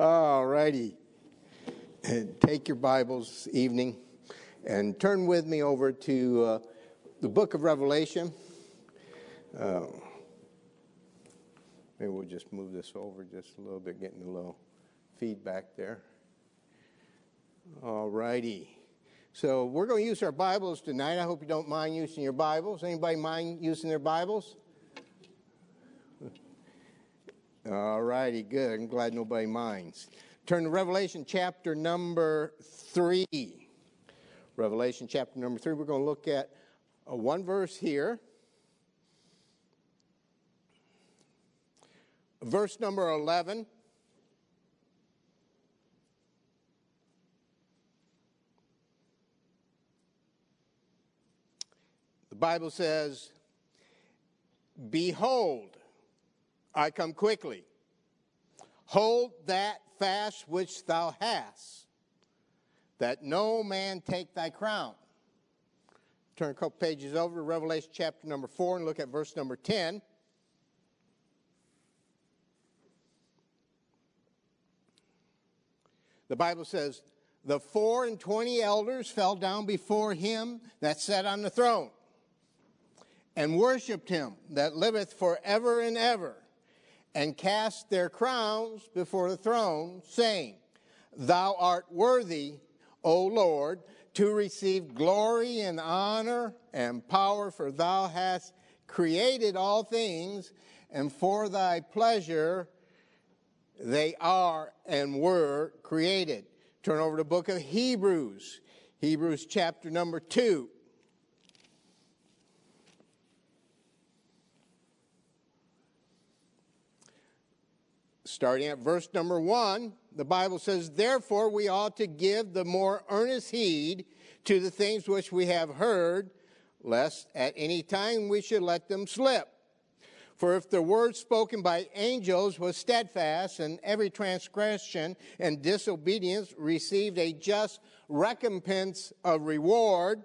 All righty. Take your Bibles this evening and turn with me over to uh, the book of Revelation. Uh, maybe we'll just move this over just a little bit, getting a little feedback there. All righty. So we're going to use our Bibles tonight. I hope you don't mind using your Bibles. Anybody mind using their Bibles? All righty, good. I'm glad nobody minds. Turn to Revelation chapter number three. Revelation chapter number three. We're going to look at a one verse here. Verse number 11. The Bible says, Behold, I come quickly. Hold that fast which thou hast, that no man take thy crown. Turn a couple pages over to Revelation chapter number 4 and look at verse number 10. The Bible says, The four and twenty elders fell down before him that sat on the throne and worshipped him that liveth forever and ever and cast their crowns before the throne, saying, Thou art worthy, O Lord, to receive glory and honor and power, for thou hast created all things, and for thy pleasure they are and were created. Turn over to the book of Hebrews, Hebrews chapter number 2. Starting at verse number one, the Bible says, Therefore we ought to give the more earnest heed to the things which we have heard, lest at any time we should let them slip. For if the word spoken by angels was steadfast, and every transgression and disobedience received a just recompense of reward,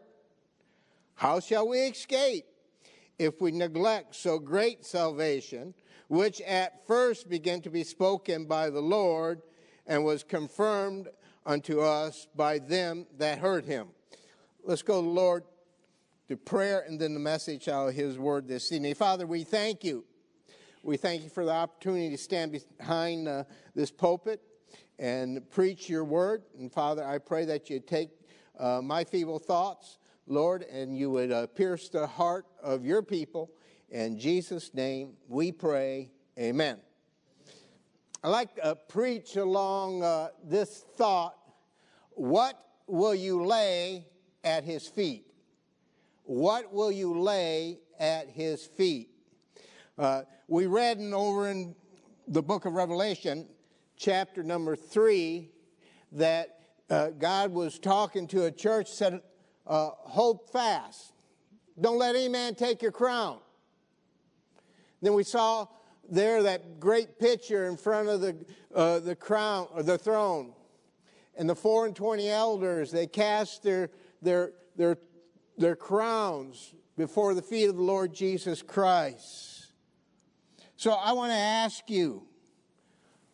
how shall we escape if we neglect so great salvation? Which at first began to be spoken by the Lord and was confirmed unto us by them that heard him. Let's go, Lord, to prayer and then the message out of his word this evening. Father, we thank you. We thank you for the opportunity to stand behind uh, this pulpit and preach your word. And Father, I pray that you take uh, my feeble thoughts, Lord, and you would uh, pierce the heart of your people in Jesus' name we pray, amen. I like to preach along uh, this thought what will you lay at his feet? What will you lay at his feet? Uh, we read in, over in the book of Revelation, chapter number three, that uh, God was talking to a church, said, uh, Hold fast. Don't let any man take your crown. Then we saw there that great picture in front of the, uh, the crown or the throne. And the four and twenty elders, they cast their, their, their, their crowns before the feet of the Lord Jesus Christ. So I want to ask you,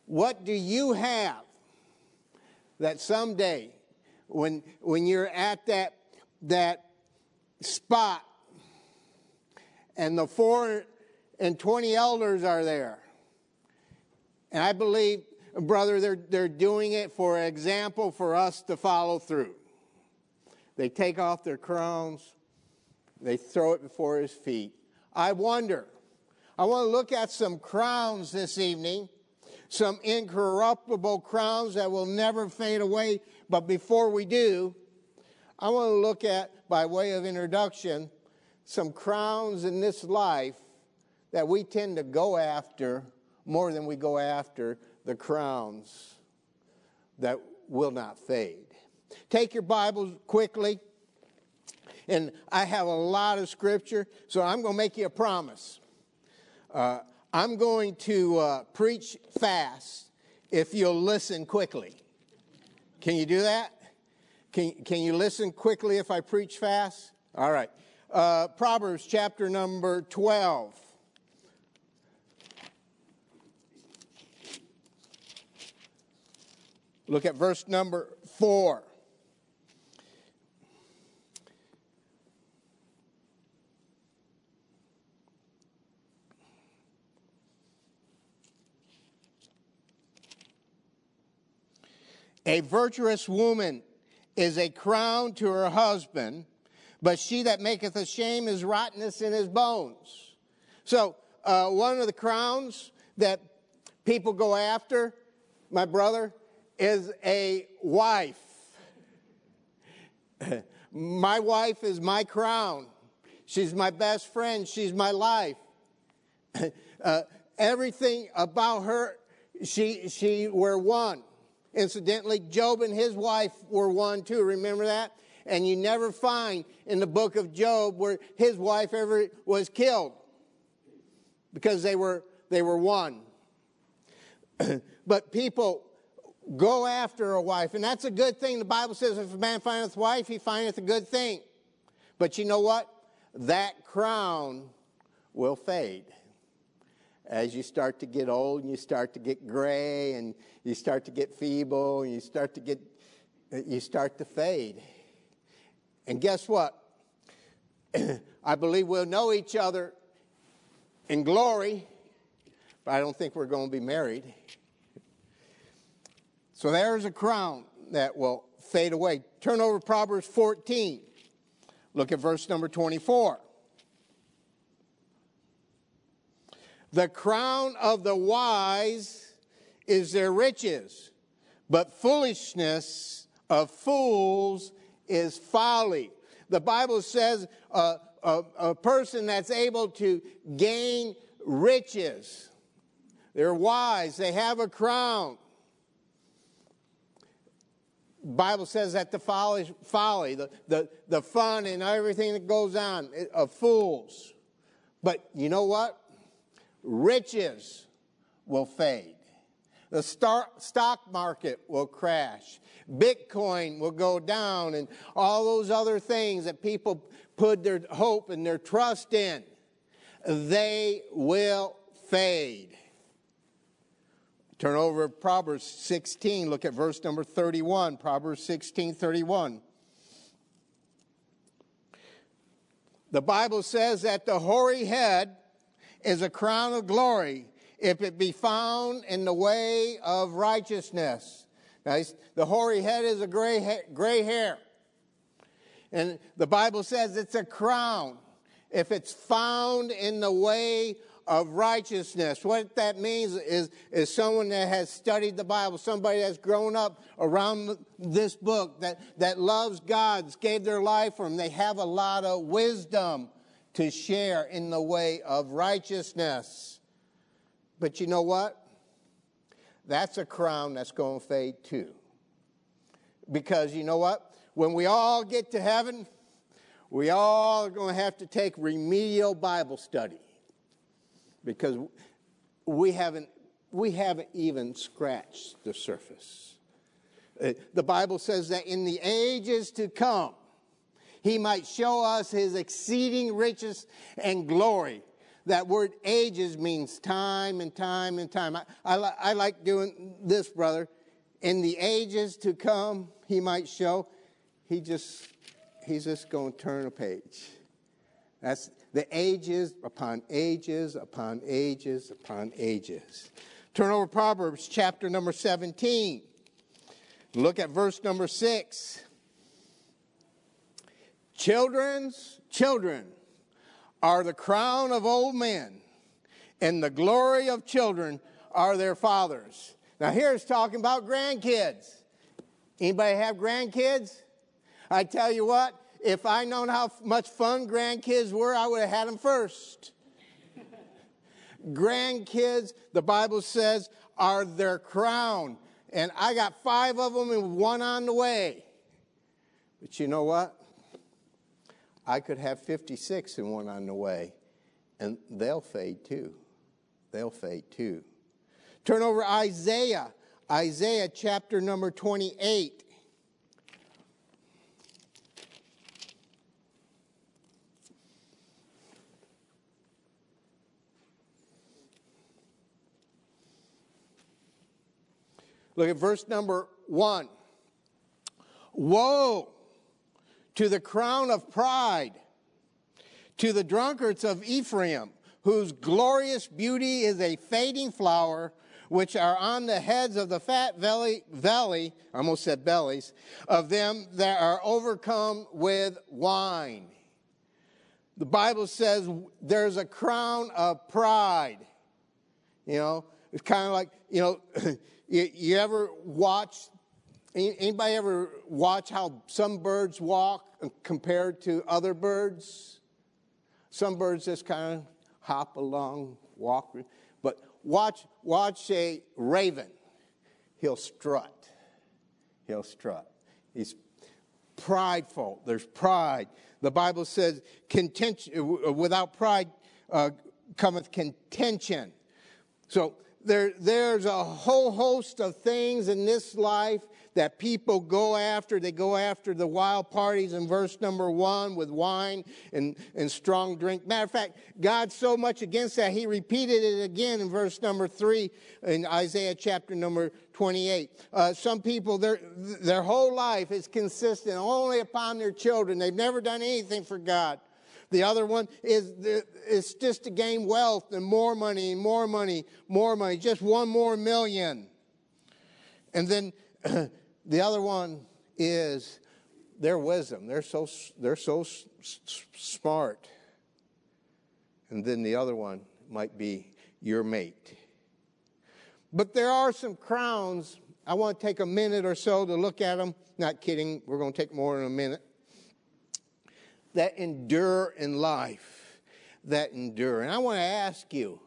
what do you have that someday, when, when you're at that, that spot and the four and 20 elders are there. And I believe, brother, they're, they're doing it for example for us to follow through. They take off their crowns, they throw it before his feet. I wonder, I want to look at some crowns this evening, some incorruptible crowns that will never fade away. But before we do, I want to look at, by way of introduction, some crowns in this life that we tend to go after more than we go after the crowns that will not fade. Take your Bibles quickly. And I have a lot of scripture, so I'm going to make you a promise. Uh, I'm going to uh, preach fast if you'll listen quickly. Can you do that? Can, can you listen quickly if I preach fast? All right. Uh, Proverbs chapter number 12. Look at verse number 4. A virtuous woman is a crown to her husband, but she that maketh a shame is rottenness in his bones. So, uh, one of the crowns that people go after, my brother, is a wife. my wife is my crown. She's my best friend. She's my life. uh, everything about her, she, she, we're one. Incidentally, Job and his wife were one too. Remember that? And you never find in the book of Job where his wife ever was killed because they were, they were one. but people go after a wife, and that's a good thing. The Bible says if a man findeth a wife, he findeth a good thing. But you know what? That crown will fade as you start to get old and you start to get gray and you start to get feeble and you start to get you start to fade and guess what i believe we'll know each other in glory but i don't think we're going to be married so there's a crown that will fade away turn over proverbs 14 look at verse number 24 The crown of the wise is their riches, but foolishness of fools is folly. The Bible says a, a, a person that's able to gain riches, they're wise, they have a crown. Bible says that the folly, folly the, the, the fun and everything that goes on of fools. But you know what? riches will fade. The stock market will crash. Bitcoin will go down, and all those other things that people put their hope and their trust in, they will fade. Turn over to Proverbs 16, look at verse number 31. Proverbs 16, 31. The Bible says that the hoary head is a crown of glory if it be found in the way of righteousness. Now, the hoary head is a gray, ha- gray hair. And the Bible says it's a crown if it's found in the way of righteousness. What that means is, is someone that has studied the Bible, somebody that's grown up around this book, that, that loves God, gave their life for Him. They have a lot of wisdom to share in the way of righteousness. But you know what? That's a crown that's going to fade too. Because you know what? When we all get to heaven, we all are going to have to take remedial Bible study. Because we haven't, we haven't even scratched the surface. Uh, the Bible says that in the ages to come, he might show us his exceeding riches and glory. That word ages means time and time and time. I, I, I like doing this, brother. In the ages to come, he might show. He just, he's just going to turn a page. That's the ages upon ages upon ages upon ages. Turn over Proverbs chapter number 17. Look at verse number 6. Children's children are the crown of old men, and the glory of children are their fathers. Now here's talking about grandkids. Anybody have grandkids? I tell you what, if I known how much fun grandkids were, I would have had them first. grandkids, the Bible says, are their crown. And I got five of them and one on the way. But you know what? I could have 56 and one on the way, and they'll fade too. They'll fade too. Turn over Isaiah, Isaiah chapter number 28. Look at verse number 1. Woe to the crown of pride, to the drunkards of Ephraim, whose glorious beauty is a fading flower, which are on the heads of the fat belly, I almost said bellies, of them that are overcome with wine. The Bible says there's a crown of pride. You know, it's kind of like, you know, you, you ever watch, anybody ever watch how some birds walk compared to other birds? Some birds just kind of hop along, walk, but watch, watch a raven. He'll strut. He'll strut. He's prideful. There's pride. The Bible says, contention, without pride uh, cometh contention. So there, there's a whole host of things in this life that people go after. They go after the wild parties in verse number one with wine and, and strong drink. Matter of fact, God's so much against that, he repeated it again in verse number three in Isaiah chapter number 28. Uh, some people, their, their whole life is consistent only upon their children. They've never done anything for God. The other one is it's just to gain wealth and more money more money, more money, just one more million. And then the other one is their wisdom. They're so, they're so smart. And then the other one might be your mate. But there are some crowns. I want to take a minute or so to look at them. Not kidding, we're going to take more in a minute that endure in life, that endure. And I want to ask you,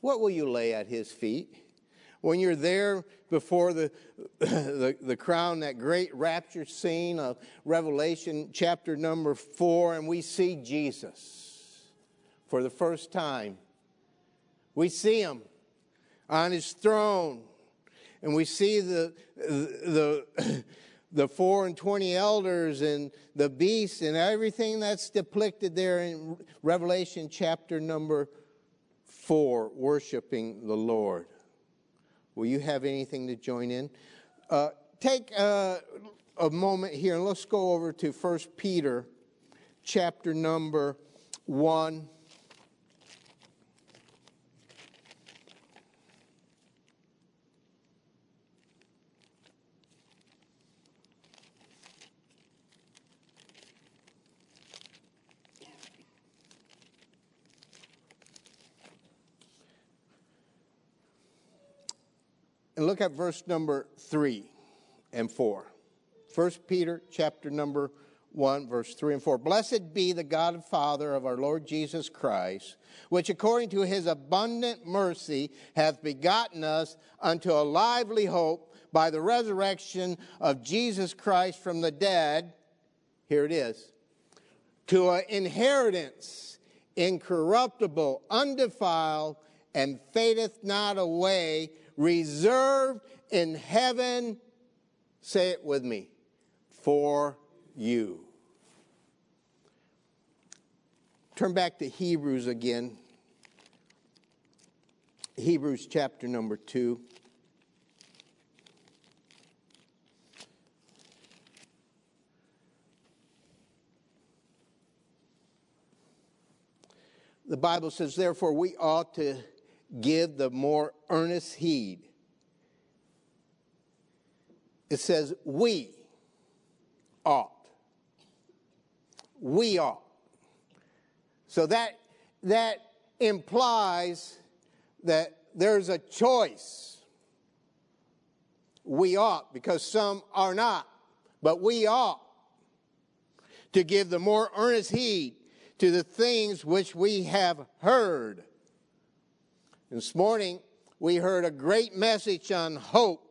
what will you lay at his feet? When you're there before the, the, the crown, that great rapture scene of Revelation chapter number four, and we see Jesus for the first time. We see him on his throne, and we see the, the, the four and twenty elders and the beasts and everything that's depicted there in Revelation chapter number four, worshiping the Lord. Will you have anything to join in? Uh, take uh, a moment here and let's go over to First Peter chapter number 1. And look at verse number 3 and 4. 1 Peter chapter number 1, verse 3 and 4. Blessed be the God and Father of our Lord Jesus Christ, which according to his abundant mercy hath begotten us unto a lively hope by the resurrection of Jesus Christ from the dead. Here it is. To an inheritance incorruptible, undefiled, and fadeth not away reserved in heaven, say it with me, for you. Turn back to Hebrews again. Hebrews chapter number 2. The Bible says, therefore, we ought to give the more earnest heed. It says, we ought. We ought. So that, that implies that there's a choice. We ought, because some are not, but we ought to give the more earnest heed to the things which we have heard this morning, we heard a great message on hope,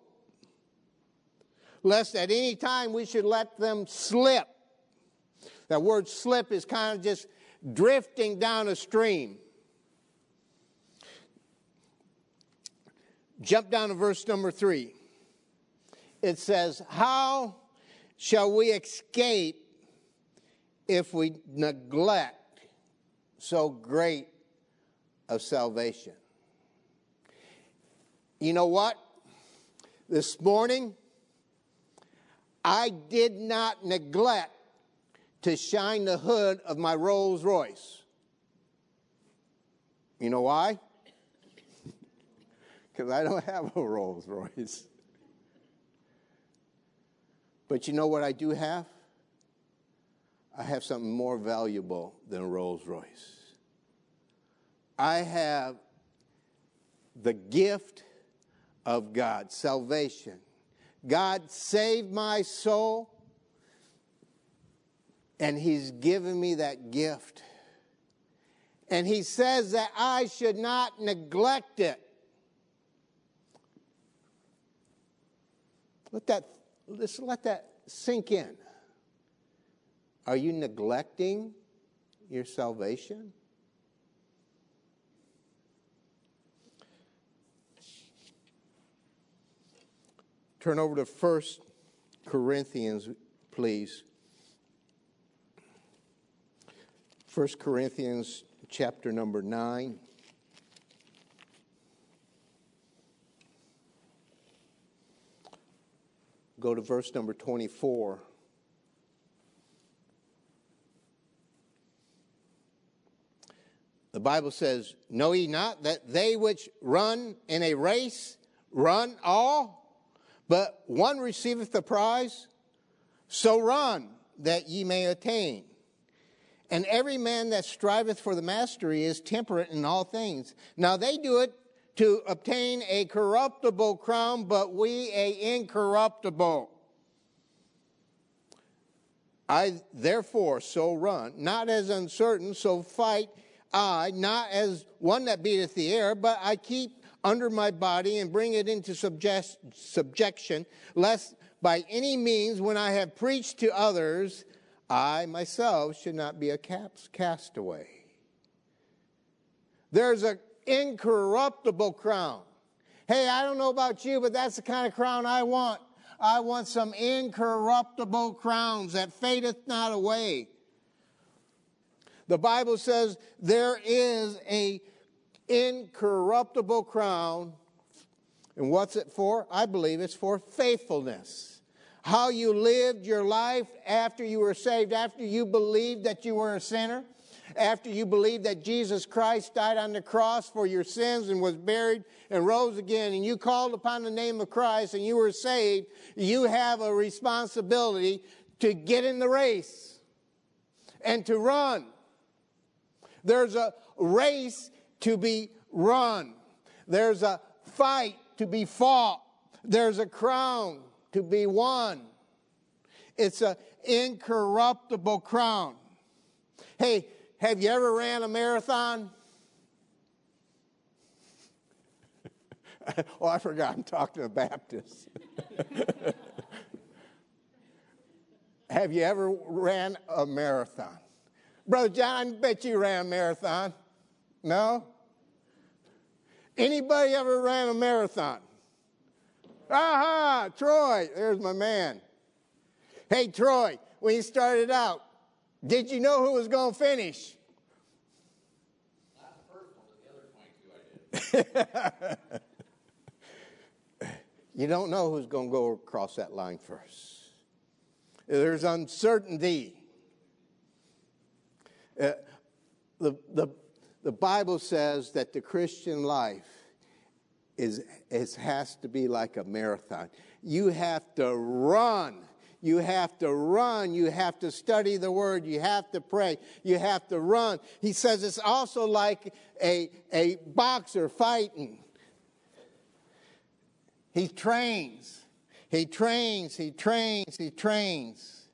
lest at any time we should let them slip. That word slip is kind of just drifting down a stream. Jump down to verse number three. It says, How shall we escape if we neglect so great of salvation? You know what? This morning, I did not neglect to shine the hood of my Rolls Royce. You know why? Because I don't have a Rolls Royce. But you know what I do have? I have something more valuable than Rolls Royce. I have the gift of God, salvation. God saved my soul, and He's given me that gift. And He says that I should not neglect it. Let that, let's let that sink in. Are you neglecting your salvation? Turn over to 1 Corinthians, please. 1 Corinthians chapter number 9. Go to verse number 24. The Bible says, Know ye not that they which run in a race run all, but one receiveth the prize? So run that ye may attain. And every man that striveth for the mastery is temperate in all things. Now they do it to obtain a corruptible crown, but we a incorruptible. I therefore so run, not as uncertain, so fight I, not as one that beateth the air, but I keep under my body and bring it into subject, subjection, lest by any means, when I have preached to others, I myself should not be a castaway. There's an incorruptible crown. Hey, I don't know about you, but that's the kind of crown I want. I want some incorruptible crowns that fadeth not away. The Bible says there is a incorruptible crown. And what's it for? I believe it's for faithfulness. How you lived your life after you were saved, after you believed that you were a sinner, after you believed that Jesus Christ died on the cross for your sins and was buried and rose again, and you called upon the name of Christ and you were saved, you have a responsibility to get in the race and to run. There's a race to be run. There's a fight to be fought. There's a crown to be won. It's an incorruptible crown. Hey, have you ever ran a marathon? oh, I forgot. I'm talking to Baptists. have you ever ran a marathon? Brother John, I bet you ran a marathon. No? Anybody ever ran a marathon? Aha, Troy, there's my man. Hey, Troy, when you started out, did you know who was going to finish? Not the first one, but the other 22 I did. you don't know who's going to go across that line first. There's uncertainty. Uh, the, the the Bible says that the Christian life is, is has to be like a marathon. You have to run. You have to run. You have to study the word. You have to pray. You have to run. He says it's also like a, a boxer fighting. He trains. He trains. He trains. He trains.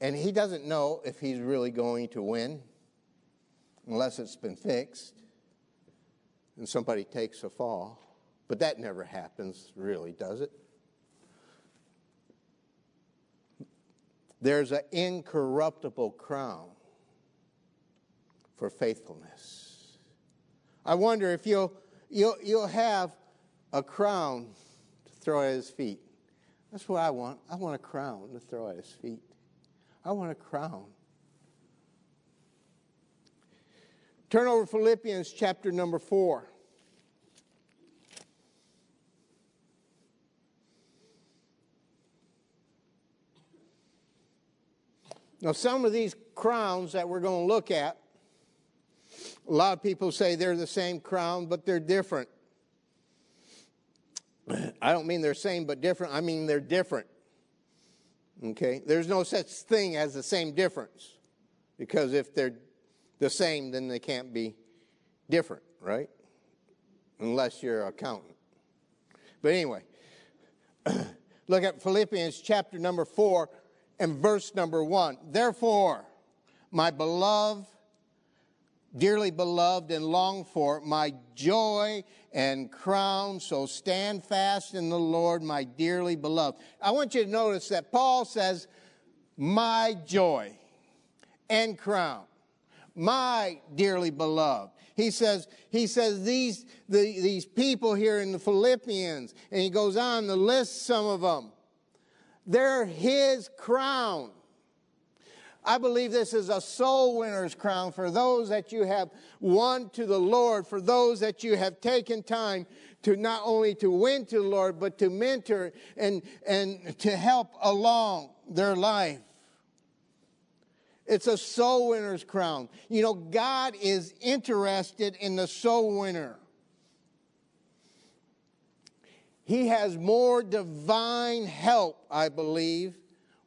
And he doesn't know if he's really going to win unless it's been fixed and somebody takes a fall. But that never happens, really, does it? There's an incorruptible crown for faithfulness. I wonder if you'll, you'll, you'll have a crown to throw at his feet. That's what I want. I want a crown to throw at his feet. I want a crown Turn over Philippians chapter number 4. Now, some of these crowns that we're going to look at, a lot of people say they're the same crown, but they're different. I don't mean they're same but different, I mean they're different. Okay? There's no such thing as the same difference because if they're the same, then they can't be different, right? Unless you're an accountant. But anyway, look at Philippians chapter number 4 and verse number 1. Therefore, my beloved, dearly beloved and longed for, my joy and crown, so stand fast in the Lord, my dearly beloved. I want you to notice that Paul says, my joy and crown, my dearly beloved. He says, he says these, the, these people here in the Philippians, and he goes on to list some of them. They're his crown. I believe this is a soul winner's crown for those that you have won to the Lord, for those that you have taken time to not only to win to the Lord, but to mentor and, and to help along their life. It's a soul winner's crown. You know, God is interested in the soul winner. He has more divine help, I believe,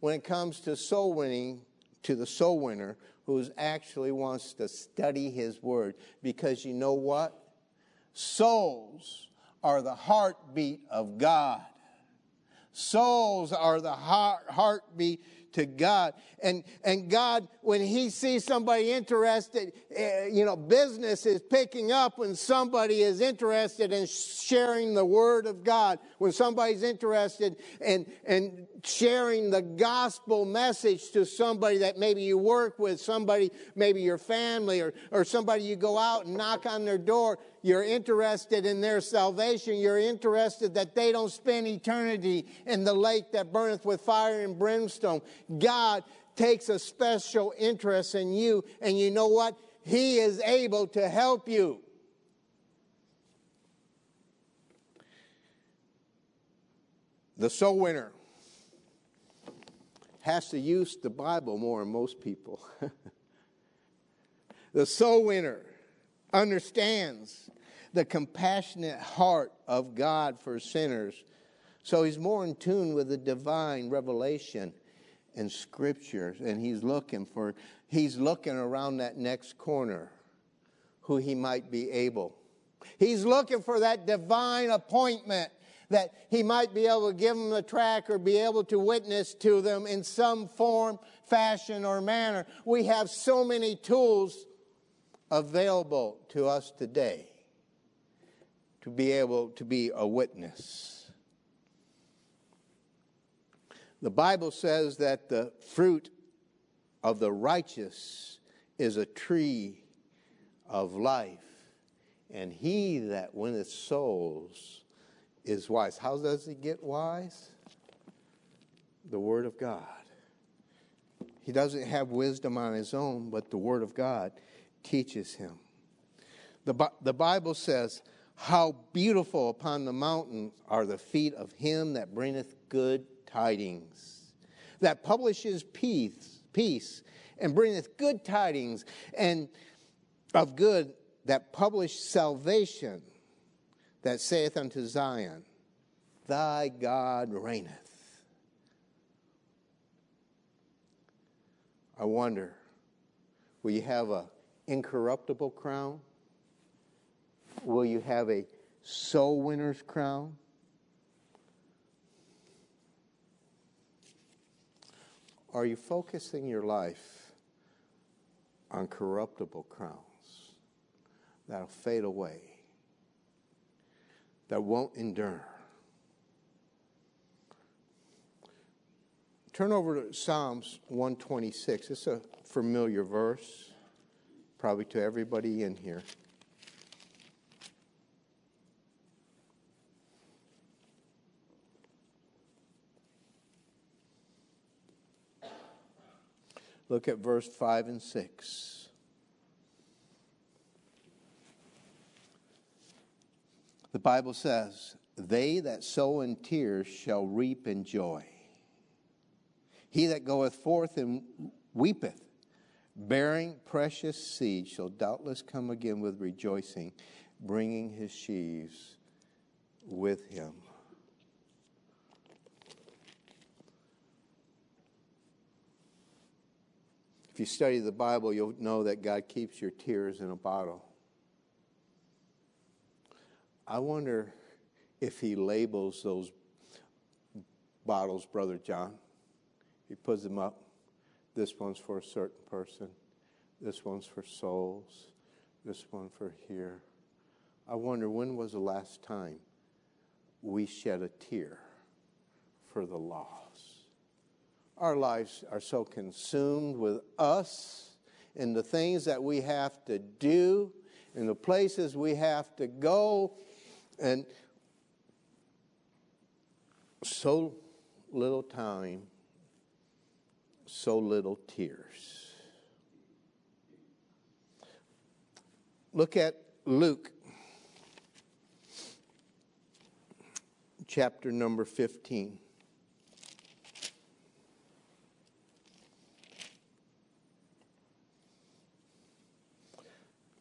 when it comes to soul winning to the soul winner who actually wants to study his word. Because you know what? Souls are the heartbeat of God. Souls are the heart, heartbeat to God. And, and God, when He sees somebody interested, uh, you know, business is picking up when somebody is interested in sharing the Word of God, when somebody's interested in, in sharing the gospel message to somebody that maybe you work with, somebody, maybe your family, or, or somebody you go out and knock on their door. You're interested in their salvation. You're interested that they don't spend eternity in the lake that burneth with fire and brimstone. God takes a special interest in you, and you know what? He is able to help you. The soul winner has to use the Bible more than most people. the soul winner understands the compassionate heart of God for sinners. So he's more in tune with the divine revelation and scriptures and he's looking for he's looking around that next corner who he might be able. He's looking for that divine appointment that he might be able to give them the track or be able to witness to them in some form, fashion, or manner. We have so many tools available to us today to be able to be a witness. The Bible says that the fruit of the righteous is a tree of life, and he that winneth souls is wise. How does he get wise? The Word of God. He doesn't have wisdom on his own, but the Word of God teaches him. The, the Bible says, How beautiful upon the mountain are the feet of him that bringeth good tidings, that publishes peace, peace and bringeth good tidings, and of good that publish salvation that saith unto Zion, Thy God reigneth. I wonder, will you have a incorruptible crown? Will you have a soul winner's crown? Are you focusing your life on corruptible crowns that'll fade away? that won't endure. Turn over to Psalms 126. It's a familiar verse, probably to everybody in here. Look at verse 5 and 6. The Bible says, They that sow in tears shall reap in joy. He that goeth forth in weepeth, bearing precious seed, shall doubtless come again with rejoicing, bringing his sheaves with him. If you study the Bible, you'll know that God keeps your tears in a bottle. I wonder if he labels those bottles, Brother John. He puts them up. This one's for a certain person. This one's for souls. This one for here. I wonder when was the last time we shed a tear for the lost? Our lives are so consumed with us and the things that we have to do and the places we have to go and so little time, so little tears. Look at Luke chapter number 15.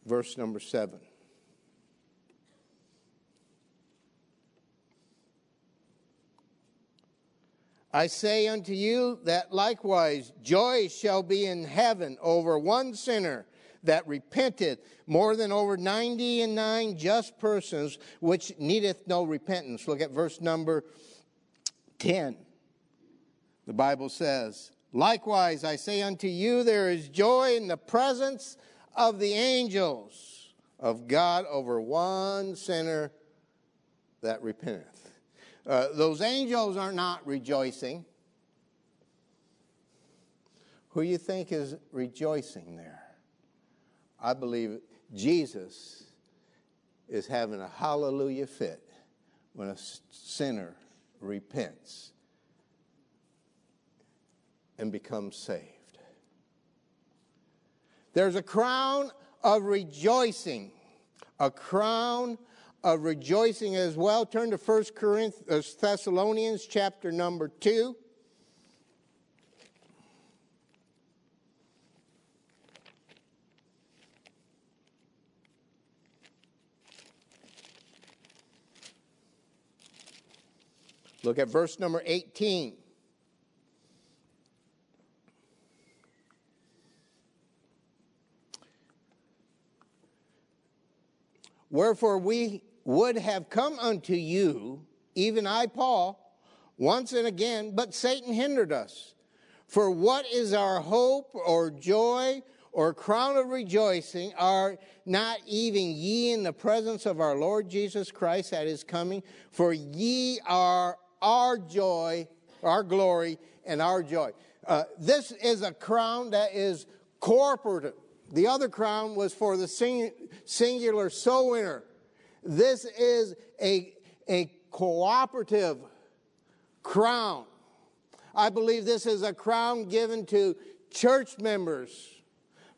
verse number 7. I say unto you that likewise joy shall be in heaven over one sinner that repenteth more than over ninety and nine just persons which needeth no repentance. Look at verse number 10. The Bible says, Likewise I say unto you, there is joy in the presence of the angels of God over one sinner that repenteth. Uh, those angels are not rejoicing. Who you think is rejoicing there? I believe Jesus is having a hallelujah fit when a sinner repents and becomes saved. There's a crown of rejoicing, a crown of rejoicing as well. Turn to 1 Corinthians, uh, Thessalonians chapter number 2. Look at verse number 18. Wherefore we would have come unto you, even I, Paul, once and again, but Satan hindered us. For what is our hope or joy or crown of rejoicing are not even ye in the presence of our Lord Jesus Christ at his coming? For ye are our joy, our glory, and our joy. Uh, this is a crown that is corporate. The other crown was for the sing, singular soul winner. This is a, a cooperative crown. I believe this is a crown given to church members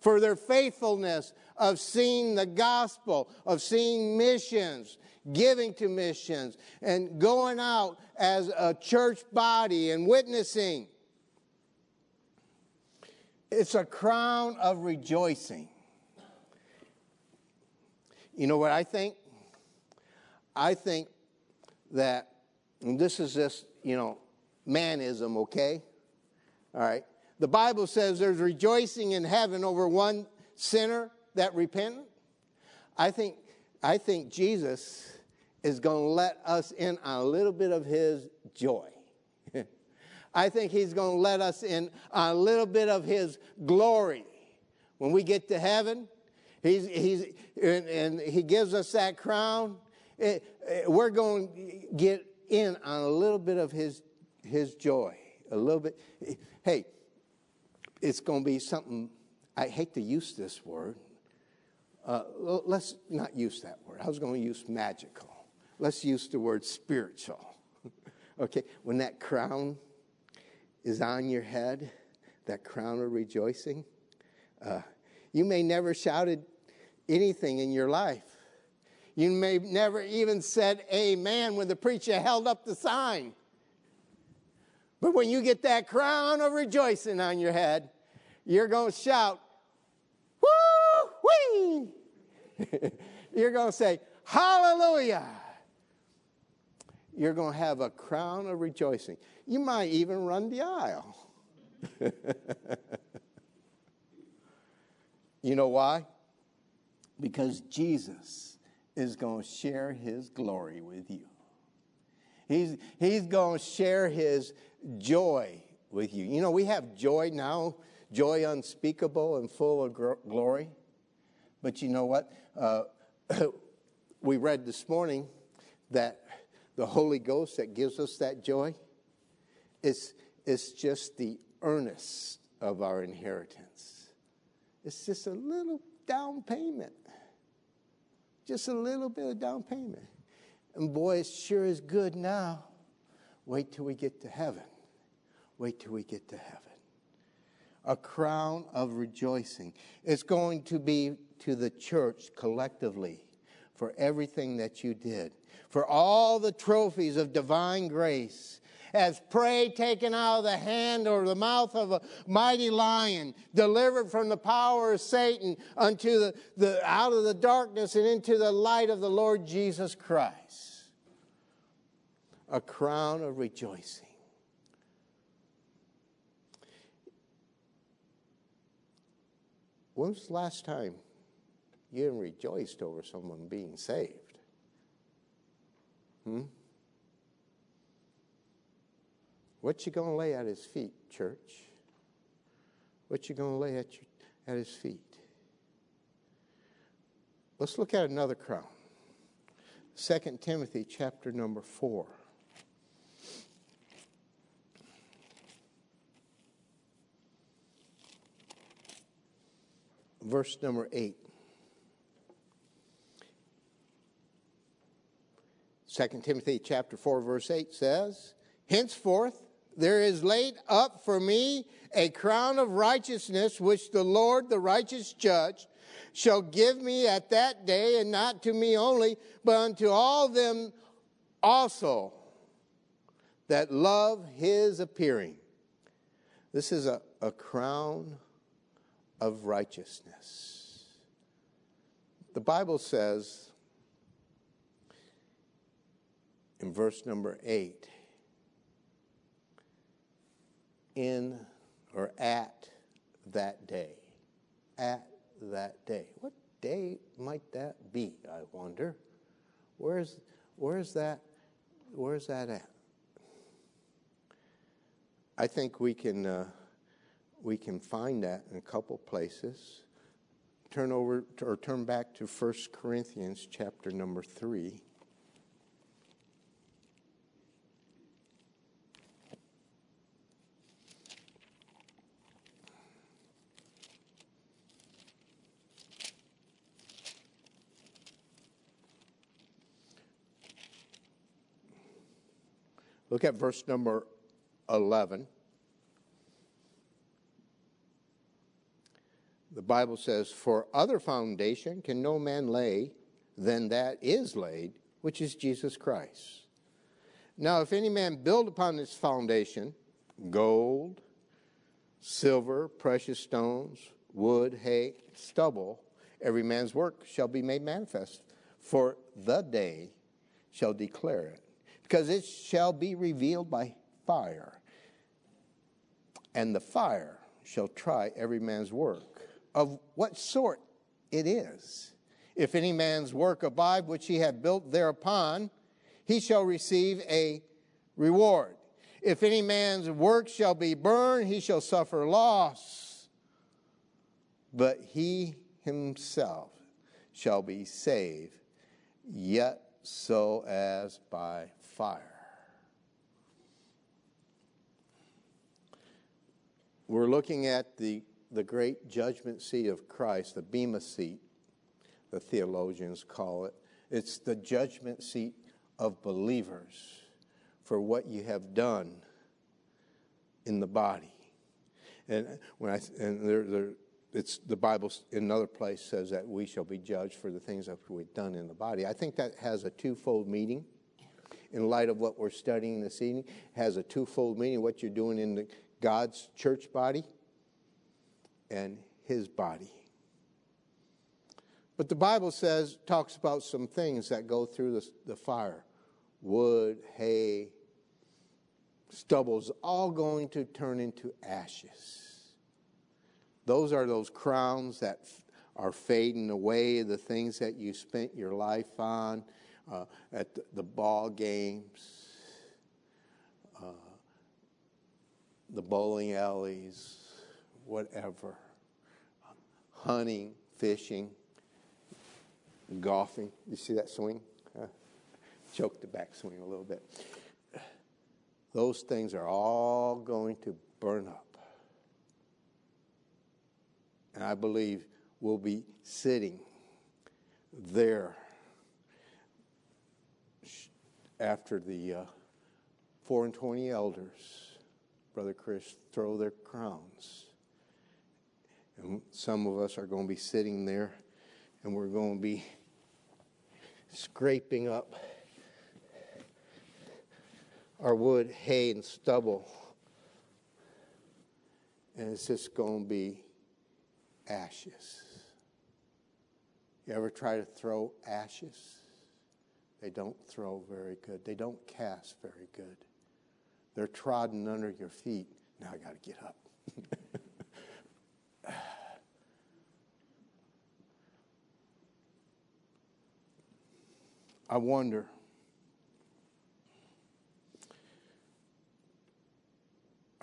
for their faithfulness of seeing the gospel, of seeing missions, giving to missions, and going out as a church body and witnessing. It's a crown of rejoicing. You know what I think? I think that this is just, you know, manism, okay? All right. The Bible says there's rejoicing in heaven over one sinner that repented. I think, I think Jesus is going to let us in on a little bit of his joy. I think he's going to let us in a little bit of his glory. When we get to heaven, he's, he's, and, and he gives us that crown. It, it, we're going to get in on a little bit of his, his joy. A little bit. Hey, it's going to be something, I hate to use this word. Uh, let's not use that word. I was going to use magical. Let's use the word spiritual. okay, when that crown is on your head, that crown of rejoicing. Uh, you may never shouted anything in your life. You may never even said amen when the preacher held up the sign. But when you get that crown of rejoicing on your head, You're going to shout, woo wee. You're going to say, hallelujah. You're going to have a crown of rejoicing. You might even run the aisle. you know why? Because Jesus is going to share his glory with you. He's, he's going to share his joy with you. You know, we have joy now, joy unspeakable and full of glory. But you know what? Uh, we read this morning that the Holy Ghost that gives us that joy is, is just the earnest of our inheritance. It's just a little down payment. Just a little bit of down payment. And boy, it sure is good now. Wait till we get to heaven. Wait till we get to heaven. A crown of rejoicing. It's going to be to the church collectively for everything that you did, for all the trophies of divine grace as prey taken out of the hand or the mouth of a mighty lion, delivered from the power of Satan unto the, the out of the darkness and into the light of the Lord Jesus Christ. A crown of rejoicing. When was the last time you even rejoiced over someone being saved? Hmm? What you going to lay at his feet, church? What you going to lay at, your, at his feet? Let's look at another crown. 2 Timothy chapter number 4. Verse number 8. 2 Timothy chapter 4 verse 8 says, Henceforth there is laid up for me a crown of righteousness, which the Lord, the righteous judge, shall give me at that day, and not to me only, but unto all them also that love his appearing. This is a, a crown of righteousness. The Bible says in verse number 8 in or at that day. At that day. What day might that be, I wonder? Where's, where's, that, where's that at? I think we can, uh, we can find that in a couple places. Turn over to, or turn back to 1 Corinthians chapter number 3. Look at verse number 11. The Bible says, For other foundation can no man lay than that is laid, which is Jesus Christ. Now, if any man build upon this foundation gold, silver, precious stones, wood, hay, stubble, every man's work shall be made manifest, for the day shall declare it because it shall be revealed by fire. And the fire shall try every man's work, of what sort it is. If any man's work abide which he hath built thereupon, he shall receive a reward. If any man's work shall be burned, he shall suffer loss. But he himself shall be saved, yet so as by fire. We're looking at the, the great judgment seat of Christ, the Bema seat, the theologians call it. It's the judgment seat of believers for what you have done in the body. And when I and there, there, it's the Bible in another place says that we shall be judged for the things that we've done in the body. I think that has a twofold meaning in light of what we're studying this evening, has a twofold meaning what you're doing in the, God's church body and his body. But the Bible says, talks about some things that go through the, the fire wood, hay, stubble's all going to turn into ashes. Those are those crowns that are fading away, the things that you spent your life on uh, at the, ball games, uh, the bowling alleys, whatever, hunting, fishing, golfing. You see that swing? Choked the backswing a little bit. Those things are all going to burn up. And I believe we'll be sitting there after the uh, four and twenty elders, Brother Chris, throw their crowns. And some of us are going to be sitting there and we're going to be scraping up our wood, hay, and stubble. And it's just going to be ashes. You ever try to throw ashes? They don't throw very good. They don't cast very good. They're trodden under your feet. Now I got to get up. I wonder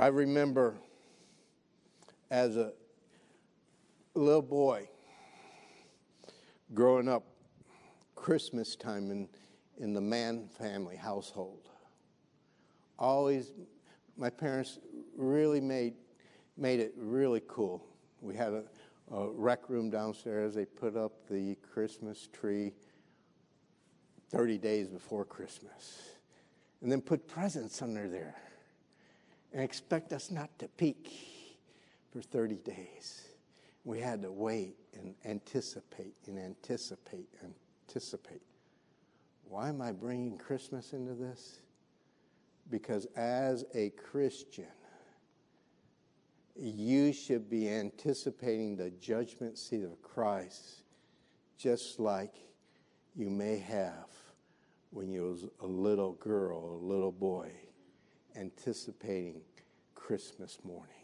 I remember as a little boy growing up Christmas time in, in the Mann family household. Always, my parents really made, made it really cool. We had a, a rec room downstairs. They put up the Christmas tree 30 days before Christmas and then put presents under there and expect us not to peek for 30 days. We had to wait and anticipate and anticipate and anticipate. Why am I bringing Christmas into this? Because as a Christian, you should be anticipating the judgment seat of Christ just like you may have when you was a little girl, a little boy anticipating Christmas morning.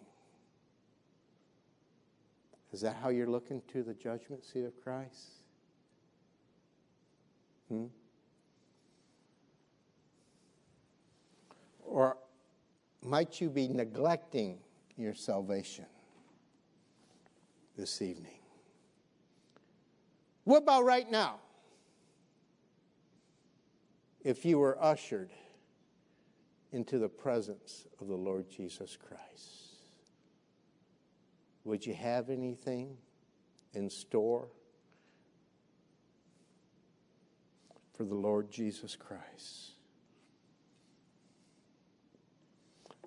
Is that how you're looking to the judgment seat of Christ? Hmm? Or might you be neglecting your salvation this evening? What about right now? If you were ushered into the presence of the Lord Jesus Christ. Would you have anything in store for the Lord Jesus Christ?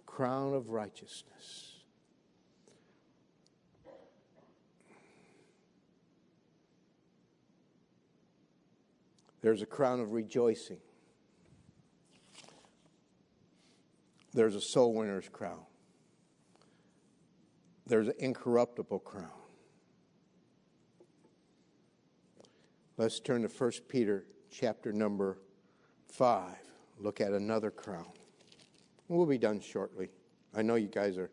Crown of righteousness. There's a crown of rejoicing. There's a soul winner's crown. There's an incorruptible crown. Let's turn to 1 Peter chapter number 5. Look at another crown. We'll be done shortly. I know you guys are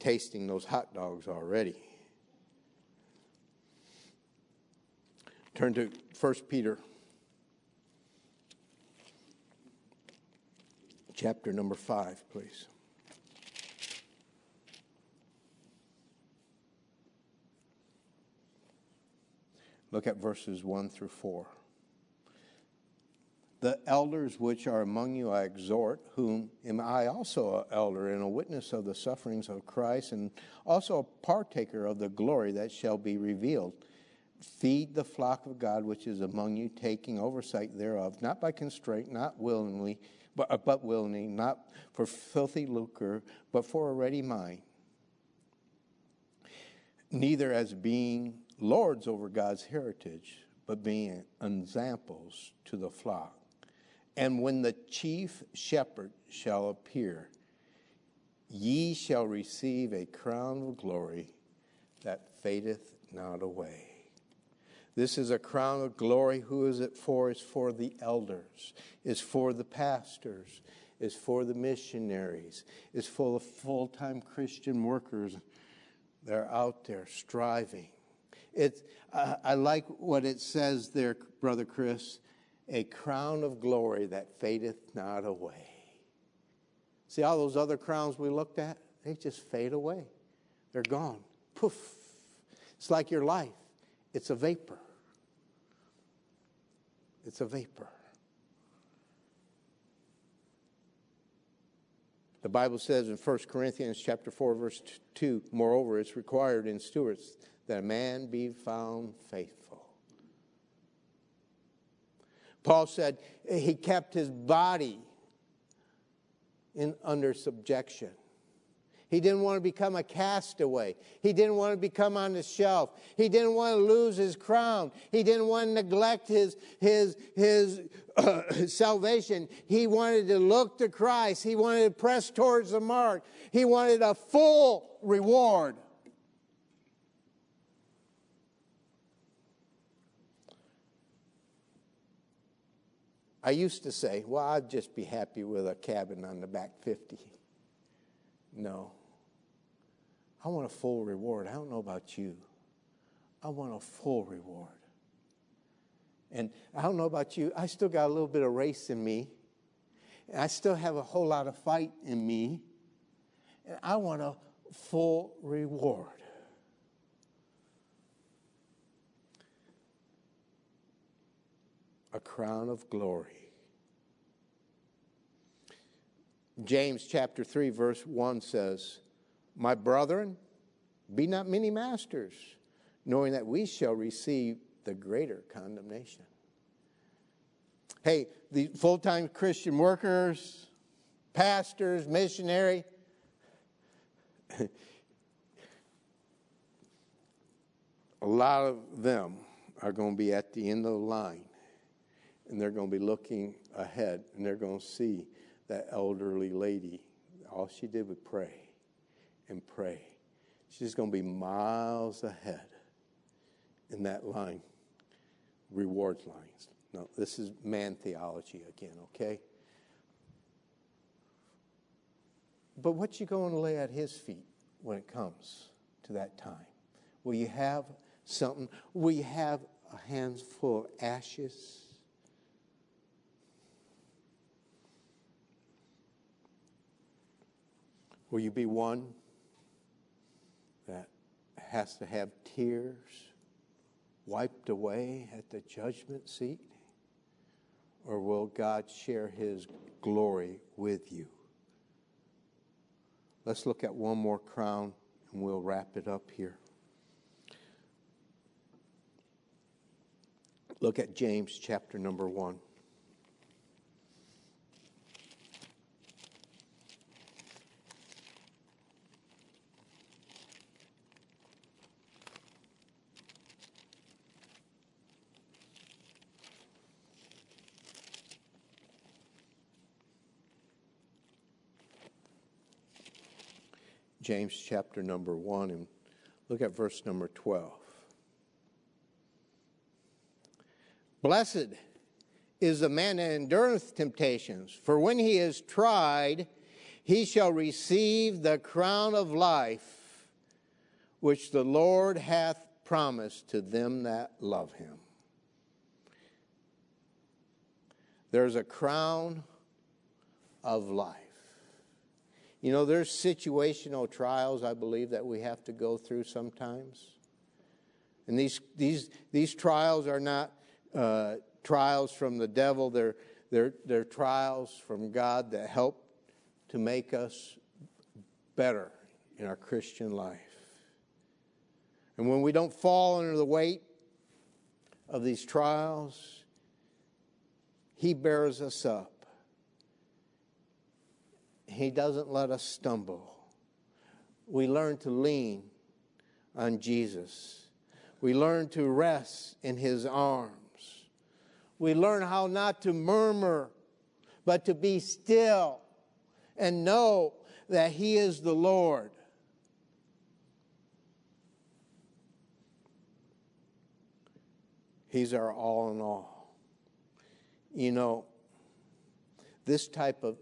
tasting those hot dogs already. Turn to 1 Peter chapter number 5, please. Look at verses 1 through 4. The elders which are among you I exhort, whom am I also an elder and a witness of the sufferings of Christ, and also a partaker of the glory that shall be revealed. Feed the flock of God which is among you, taking oversight thereof, not by constraint, not willingly but, but willingly, not for filthy lucre, but for a ready mind. Neither as being lords over God's heritage, but being examples to the flock. And when the chief shepherd shall appear, ye shall receive a crown of glory that fadeth not away. This is a crown of glory. Who is it for? It's for the elders, it's for the pastors, it's for the missionaries, it's for the full time Christian workers that are out there striving. It's, uh, I like what it says there, Brother Chris a crown of glory that fadeth not away. See all those other crowns we looked at? They just fade away. They're gone. Poof. It's like your life. It's a vapor. It's a vapor. The Bible says in 1 Corinthians chapter 4 verse 2, moreover it's required in stewards that a man be found faithful. Paul said he kept his body in under subjection. He didn't want to become a castaway. He didn't want to become on the shelf. He didn't want to lose his crown. He didn't want to neglect his, his, his uh, salvation. He wanted to look to Christ. He wanted to press towards the mark. He wanted a full reward. I used to say, well, I'd just be happy with a cabin on the back 50. No. I want a full reward. I don't know about you. I want a full reward. And I don't know about you, I still got a little bit of race in me. And I still have a whole lot of fight in me. And I want a full reward. A crown of glory. James chapter 3, verse 1 says, my brethren, be not many masters, knowing that we shall receive the greater condemnation. Hey, the full time Christian workers, pastors, missionary, a lot of them are going to be at the end of the line and they're going to be looking ahead and they're going to see that elderly lady. All she did was pray and pray. She's going to be miles ahead in that line, rewards lines. No, this is man theology again, okay? But what you going to lay at his feet when it comes to that time? Will you have something? Will you have a handful of ashes? Will you be one has to have tears wiped away at the judgment seat? Or will God share his glory with you? Let's look at one more crown and we'll wrap it up here. Look at James chapter number 1. James chapter number 1 and look at verse number 12. Blessed is the man that endureth temptations, for when he is tried, he shall receive the crown of life which the Lord hath promised to them that love him. There's a crown of life. You know, there's situational trials, I believe, that we have to go through sometimes. And these, these, these trials are not uh, trials from the devil, they're, they're, they're trials from God that help to make us better in our Christian life. And when we don't fall under the weight of these trials, He bears us up. He doesn't let us stumble. We learn to lean on Jesus. We learn to rest in His arms. We learn how not to murmur, but to be still and know that He is the Lord. He's our all in all. You know, this type of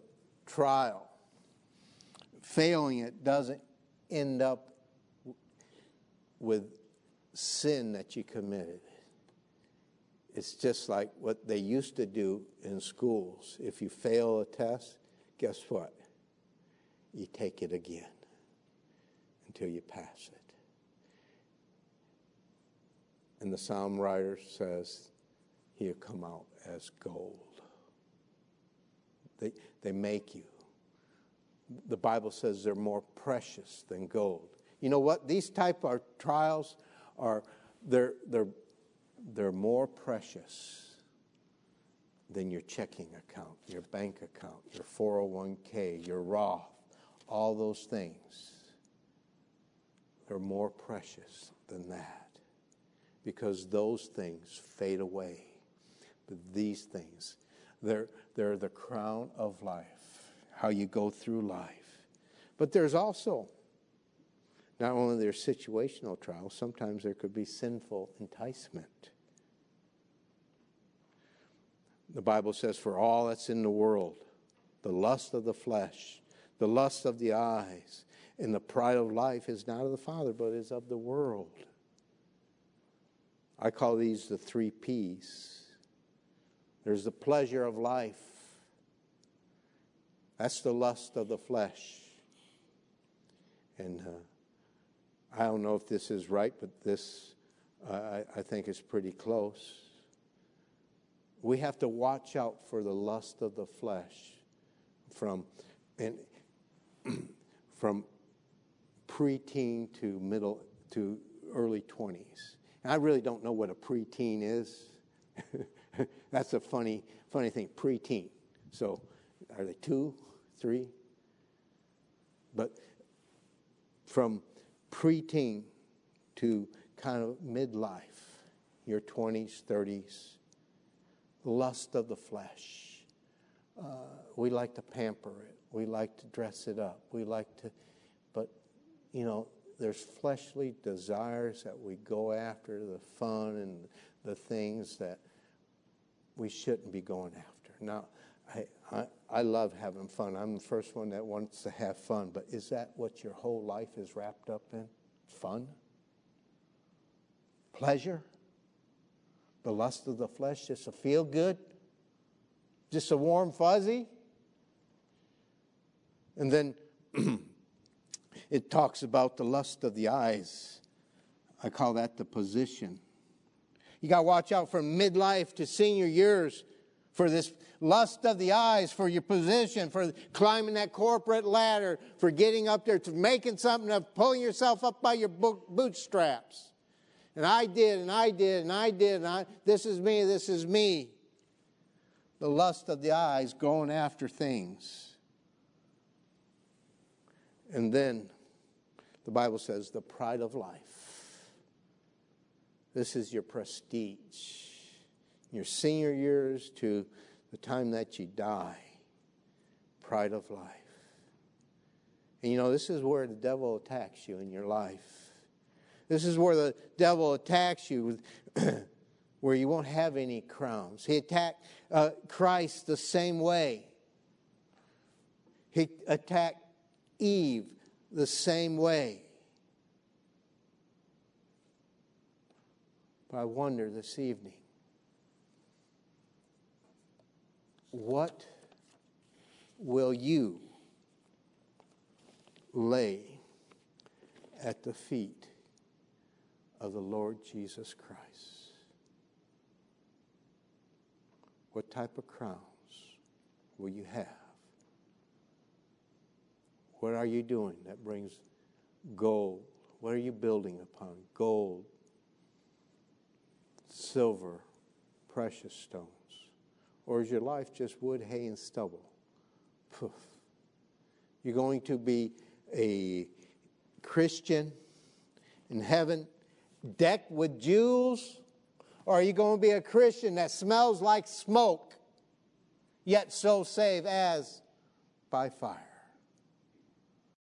trial failing it doesn't end up with sin that you committed. It's just like what they used to do in schools. If you fail a test, guess what? You take it again until you pass it. And the psalm writer says, He'll come out as gold. They, they make you. The Bible says they're more precious than gold. You know what? These type of trials are they're they're they're more precious than your checking account, your bank account, your 401k, your Roth, all those things. They're more precious than that because those things fade away. But these things, they're, they're the crown of life, how you go through life. But there's also not only there's situational trials, sometimes there could be sinful enticement. The Bible says, For all that's in the world, the lust of the flesh, the lust of the eyes, and the pride of life is not of the Father, but is of the world. I call these the three P's. There's the pleasure of life. That's the lust of the flesh. And uh, I don't know if this is right, but this uh, I, I think is pretty close. We have to watch out for the lust of the flesh from and from preteen to middle to early 20s. And I really don't know what a preteen is. That's a funny, funny thing. Preteen. So, are they two, three? But from preteen to kind of midlife, your 20s, 30s, lust of the flesh. Uh, we like to pamper it. We like to dress it up. We like to, but, you know, there's fleshly desires that we go after, the fun and the things that we shouldn't be going after. Now, I, I, I love having fun. I'm the first one that wants to have fun, but is that what your whole life is wrapped up in? Fun? Pleasure? The lust of the flesh, just a feel good? Just a warm fuzzy? And then it talks about the lust of the eyes. I call that the position. You got to watch out from midlife to senior years for this lust of the eyes, for your position, for climbing that corporate ladder, for getting up there, to making something of pulling yourself up by your bootstraps. And I did, and I did, and I did, and I, this is me, this is me. The lust of the eyes going after things. And then the Bible says the pride of life. This is your prestige your senior years to the time that you die. Pride of life. And you know, this is where the devil attacks you in your life. This is where the devil attacks you, where you won't have any crowns. He attacked uh, Christ the same way. He attacked Eve the same way. But I wonder this evening What will you lay at the feet of the Lord Jesus Christ? What type of crowns will you have? What are you doing that brings gold? What are you building upon? Gold, silver, precious stone. Or is your life just wood, hay, and stubble? Poof. You're going to be a Christian in heaven decked with jewels? Or are you going to be a Christian that smells like smoke, yet so saved as by fire?